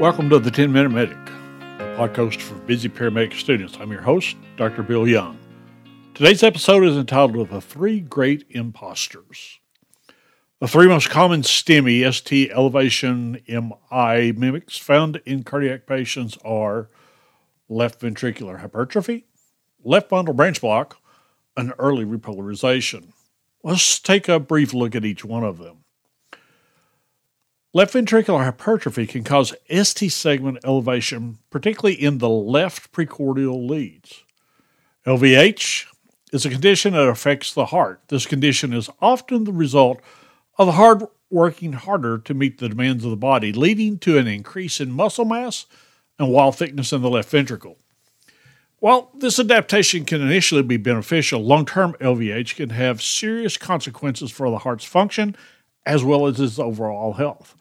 Welcome to the 10 Minute Medic, a podcast for busy paramedic students. I'm your host, Dr. Bill Young. Today's episode is entitled The Three Great Imposters. The three most common STEMI, ST elevation MI mimics found in cardiac patients are left ventricular hypertrophy, left bundle branch block, and early repolarization. Let's take a brief look at each one of them. Left ventricular hypertrophy can cause ST segment elevation, particularly in the left precordial leads. LVH is a condition that affects the heart. This condition is often the result of the heart working harder to meet the demands of the body, leading to an increase in muscle mass and wall thickness in the left ventricle. While this adaptation can initially be beneficial, long term LVH can have serious consequences for the heart's function as well as its overall health.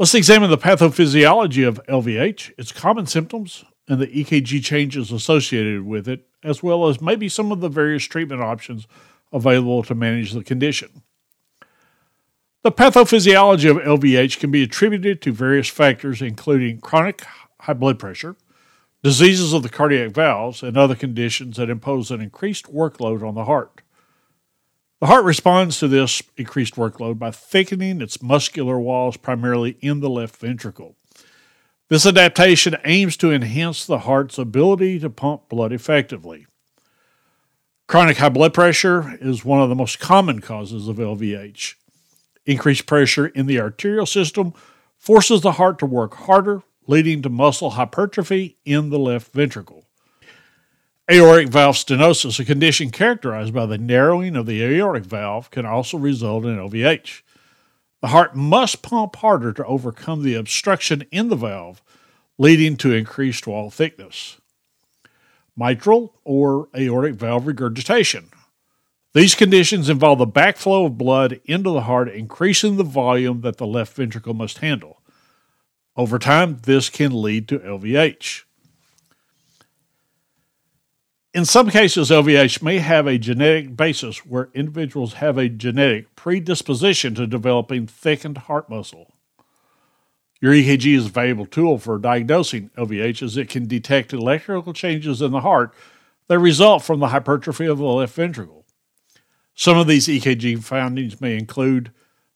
Let's examine the pathophysiology of LVH, its common symptoms, and the EKG changes associated with it, as well as maybe some of the various treatment options available to manage the condition. The pathophysiology of LVH can be attributed to various factors, including chronic high blood pressure, diseases of the cardiac valves, and other conditions that impose an increased workload on the heart. The heart responds to this increased workload by thickening its muscular walls primarily in the left ventricle. This adaptation aims to enhance the heart's ability to pump blood effectively. Chronic high blood pressure is one of the most common causes of LVH. Increased pressure in the arterial system forces the heart to work harder, leading to muscle hypertrophy in the left ventricle. Aortic valve stenosis, a condition characterized by the narrowing of the aortic valve, can also result in LVH. The heart must pump harder to overcome the obstruction in the valve, leading to increased wall thickness. Mitral or aortic valve regurgitation. These conditions involve the backflow of blood into the heart, increasing the volume that the left ventricle must handle. Over time, this can lead to LVH. In some cases, LVH may have a genetic basis where individuals have a genetic predisposition to developing thickened heart muscle. Your EKG is a valuable tool for diagnosing LVH as it can detect electrical changes in the heart that result from the hypertrophy of the left ventricle. Some of these EKG findings may include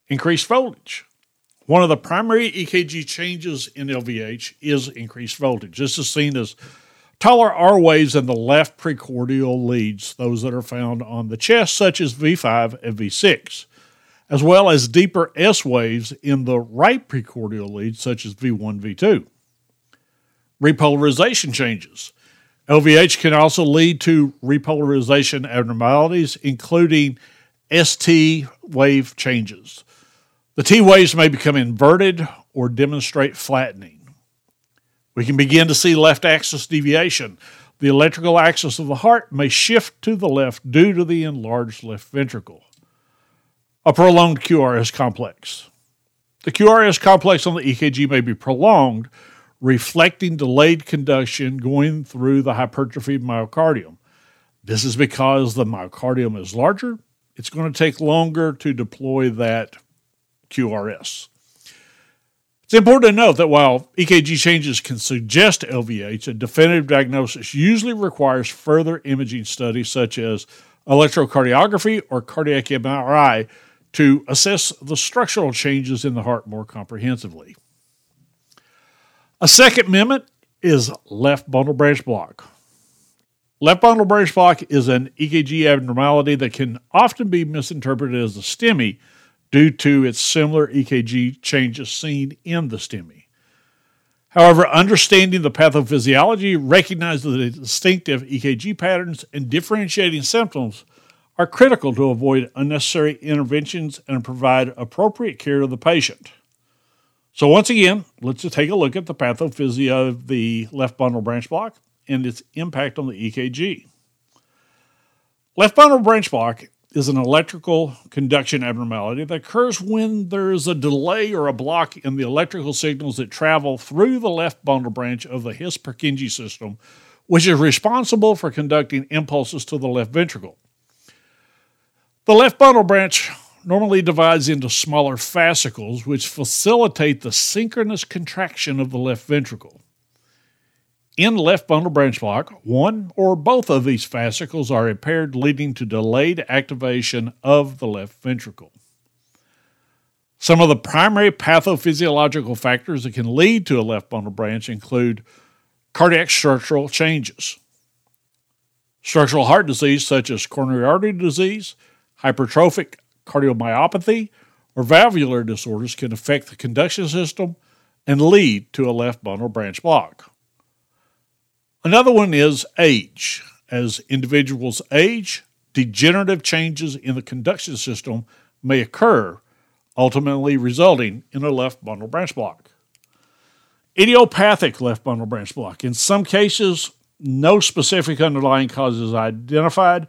increased voltage. One of the primary EKG changes in LVH is increased voltage. This is seen as Taller R waves in the left precordial leads, those that are found on the chest, such as V5 and V6, as well as deeper S waves in the right precordial leads, such as V1, V2. Repolarization changes. LVH can also lead to repolarization abnormalities, including ST wave changes. The T waves may become inverted or demonstrate flattening. We can begin to see left axis deviation. The electrical axis of the heart may shift to the left due to the enlarged left ventricle. A prolonged QRS complex. The QRS complex on the EKG may be prolonged, reflecting delayed conduction going through the hypertrophied myocardium. This is because the myocardium is larger. It's going to take longer to deploy that QRS. It's important to note that while EKG changes can suggest LVH, a definitive diagnosis usually requires further imaging studies such as electrocardiography or cardiac MRI to assess the structural changes in the heart more comprehensively. A second mimic is left bundle branch block. Left bundle branch block is an EKG abnormality that can often be misinterpreted as a STEMI due to its similar EKG changes seen in the STEMI. However, understanding the pathophysiology, recognizing the distinctive EKG patterns, and differentiating symptoms are critical to avoid unnecessary interventions and provide appropriate care to the patient. So, once again, let's just take a look at the pathophysiology of the left bundle branch block and its impact on the EKG. Left bundle branch block is an electrical conduction abnormality that occurs when there is a delay or a block in the electrical signals that travel through the left bundle branch of the His-Purkinje system, which is responsible for conducting impulses to the left ventricle. The left bundle branch normally divides into smaller fascicles, which facilitate the synchronous contraction of the left ventricle. In left bundle branch block, one or both of these fascicles are impaired, leading to delayed activation of the left ventricle. Some of the primary pathophysiological factors that can lead to a left bundle branch include cardiac structural changes, structural heart disease such as coronary artery disease, hypertrophic cardiomyopathy, or valvular disorders can affect the conduction system and lead to a left bundle branch block. Another one is age. As individuals age, degenerative changes in the conduction system may occur, ultimately resulting in a left bundle branch block. Idiopathic left bundle branch block. In some cases, no specific underlying cause is identified,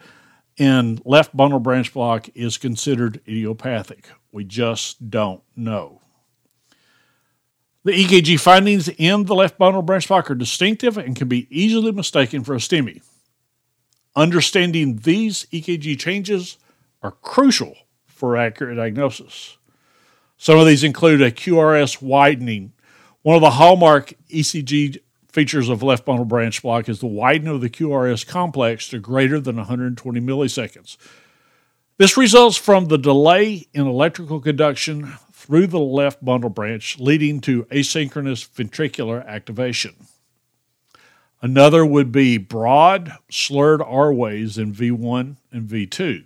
and left bundle branch block is considered idiopathic. We just don't know. The EKG findings in the left bundle branch block are distinctive and can be easily mistaken for a STEMI. Understanding these EKG changes are crucial for accurate diagnosis. Some of these include a QRS widening. One of the hallmark ECG features of left bundle branch block is the widening of the QRS complex to greater than 120 milliseconds. This results from the delay in electrical conduction through the left bundle branch, leading to asynchronous ventricular activation. Another would be broad, slurred R waves in V1 and V2.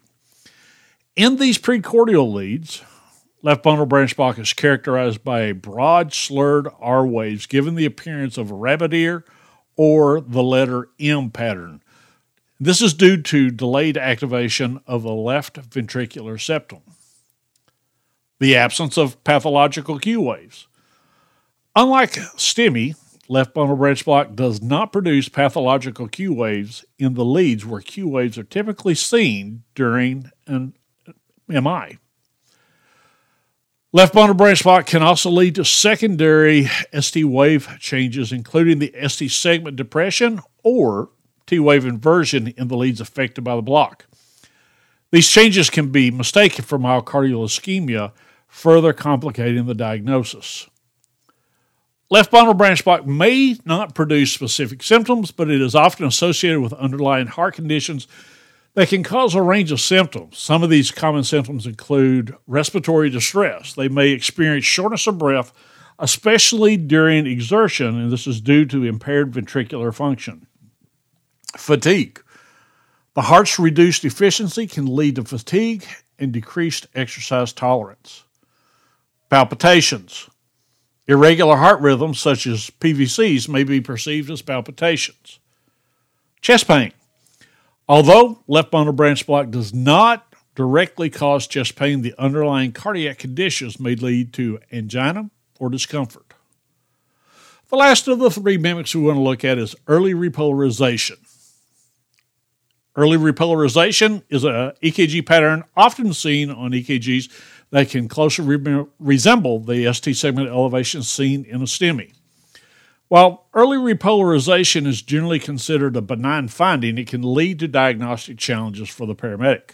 In these precordial leads, left bundle branch block is characterized by a broad, slurred R waves, given the appearance of a rabbit ear or the letter M pattern. This is due to delayed activation of the left ventricular septum the absence of pathological Q waves. Unlike STEMI, left bundle branch block does not produce pathological Q waves in the leads where Q waves are typically seen during an MI. Left bundle branch block can also lead to secondary ST wave changes, including the ST segment depression or T wave inversion in the leads affected by the block. These changes can be mistaken for myocardial ischemia further complicating the diagnosis. Left bundle branch block may not produce specific symptoms, but it is often associated with underlying heart conditions that can cause a range of symptoms. Some of these common symptoms include respiratory distress. They may experience shortness of breath, especially during exertion, and this is due to impaired ventricular function. Fatigue. The heart's reduced efficiency can lead to fatigue and decreased exercise tolerance palpitations. Irregular heart rhythms, such as PVCs, may be perceived as palpitations. Chest pain. Although left bundle branch block does not directly cause chest pain, the underlying cardiac conditions may lead to angina or discomfort. The last of the three mimics we want to look at is early repolarization. Early repolarization is an EKG pattern often seen on EKGs they can closely re- resemble the ST segment elevation seen in a STEMI. While early repolarization is generally considered a benign finding, it can lead to diagnostic challenges for the paramedic.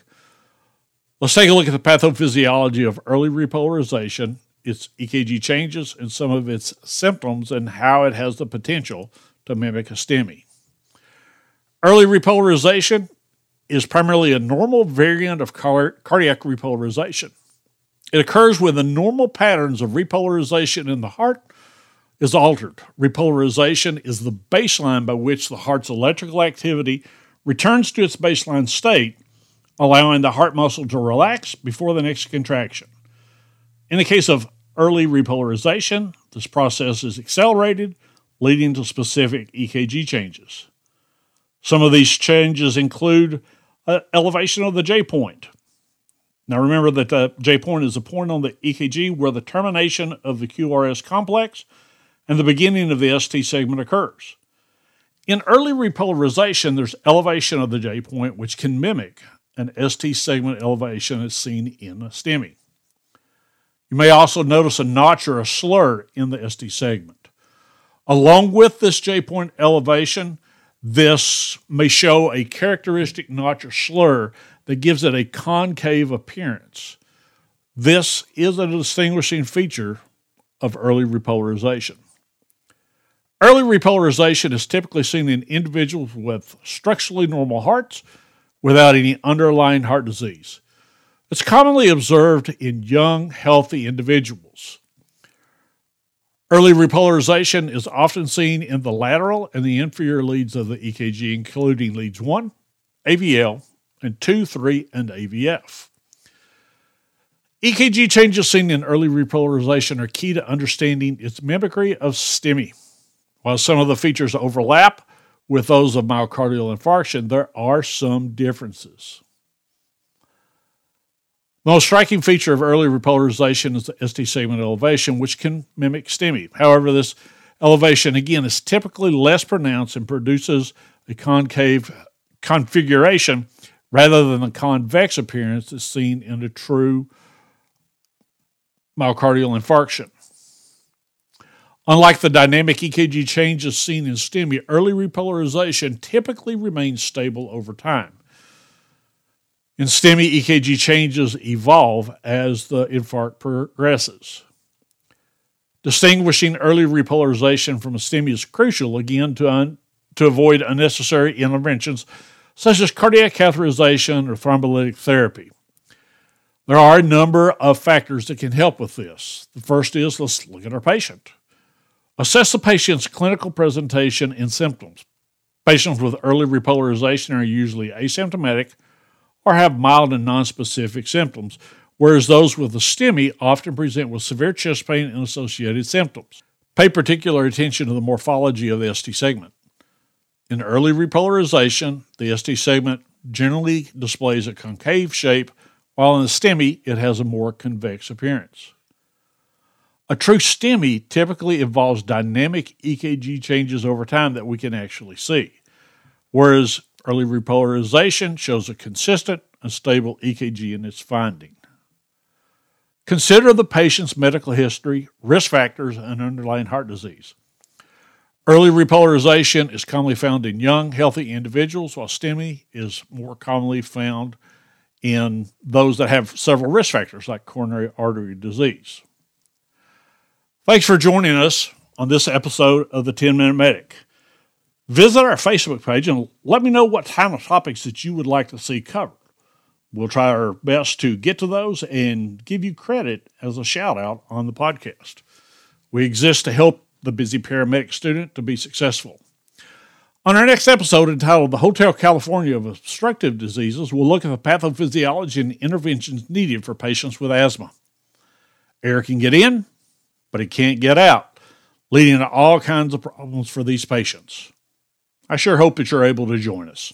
Let's take a look at the pathophysiology of early repolarization, its EKG changes, and some of its symptoms, and how it has the potential to mimic a STEMI. Early repolarization is primarily a normal variant of car- cardiac repolarization. It occurs when the normal patterns of repolarization in the heart is altered. Repolarization is the baseline by which the heart's electrical activity returns to its baseline state, allowing the heart muscle to relax before the next contraction. In the case of early repolarization, this process is accelerated, leading to specific EKG changes. Some of these changes include uh, elevation of the J point, now remember that uh, the J point is a point on the EKG where the termination of the QRS complex and the beginning of the ST segment occurs. In early repolarization, there's elevation of the J point, which can mimic an ST segment elevation as seen in a STEMI. You may also notice a notch or a slur in the ST segment. Along with this J point elevation, this may show a characteristic notch or slur that gives it a concave appearance. This is a distinguishing feature of early repolarization. Early repolarization is typically seen in individuals with structurally normal hearts without any underlying heart disease. It's commonly observed in young, healthy individuals. Early repolarization is often seen in the lateral and the inferior leads of the EKG, including leads 1, AVL, and 2, 3, and AVF. EKG changes seen in early repolarization are key to understanding its mimicry of STEMI. While some of the features overlap with those of myocardial infarction, there are some differences. The most striking feature of early repolarization is the ST segment elevation, which can mimic STEMI. However, this elevation, again, is typically less pronounced and produces a concave configuration rather than the convex appearance that's seen in a true myocardial infarction. Unlike the dynamic EKG changes seen in STEMI, early repolarization typically remains stable over time. In STEMI, EKG changes evolve as the infarct progresses. Distinguishing early repolarization from a STEMI is crucial, again, to, un- to avoid unnecessary interventions such as cardiac catheterization or thrombolytic therapy. There are a number of factors that can help with this. The first is let's look at our patient. Assess the patient's clinical presentation and symptoms. Patients with early repolarization are usually asymptomatic or have mild and nonspecific symptoms, whereas those with a STEMI often present with severe chest pain and associated symptoms. Pay particular attention to the morphology of the ST segment. In early repolarization, the ST segment generally displays a concave shape, while in the STEMI, it has a more convex appearance. A true STEMI typically involves dynamic EKG changes over time that we can actually see, whereas Early repolarization shows a consistent and stable EKG in its finding. Consider the patient's medical history, risk factors, and underlying heart disease. Early repolarization is commonly found in young, healthy individuals, while STEMI is more commonly found in those that have several risk factors like coronary artery disease. Thanks for joining us on this episode of the 10 Minute Medic. Visit our Facebook page and let me know what kind of topics that you would like to see covered. We'll try our best to get to those and give you credit as a shout out on the podcast. We exist to help the busy paramedic student to be successful. On our next episode entitled The Hotel California of Obstructive Diseases, we'll look at the pathophysiology and interventions needed for patients with asthma. Air can get in, but it can't get out, leading to all kinds of problems for these patients. I sure hope that you're able to join us.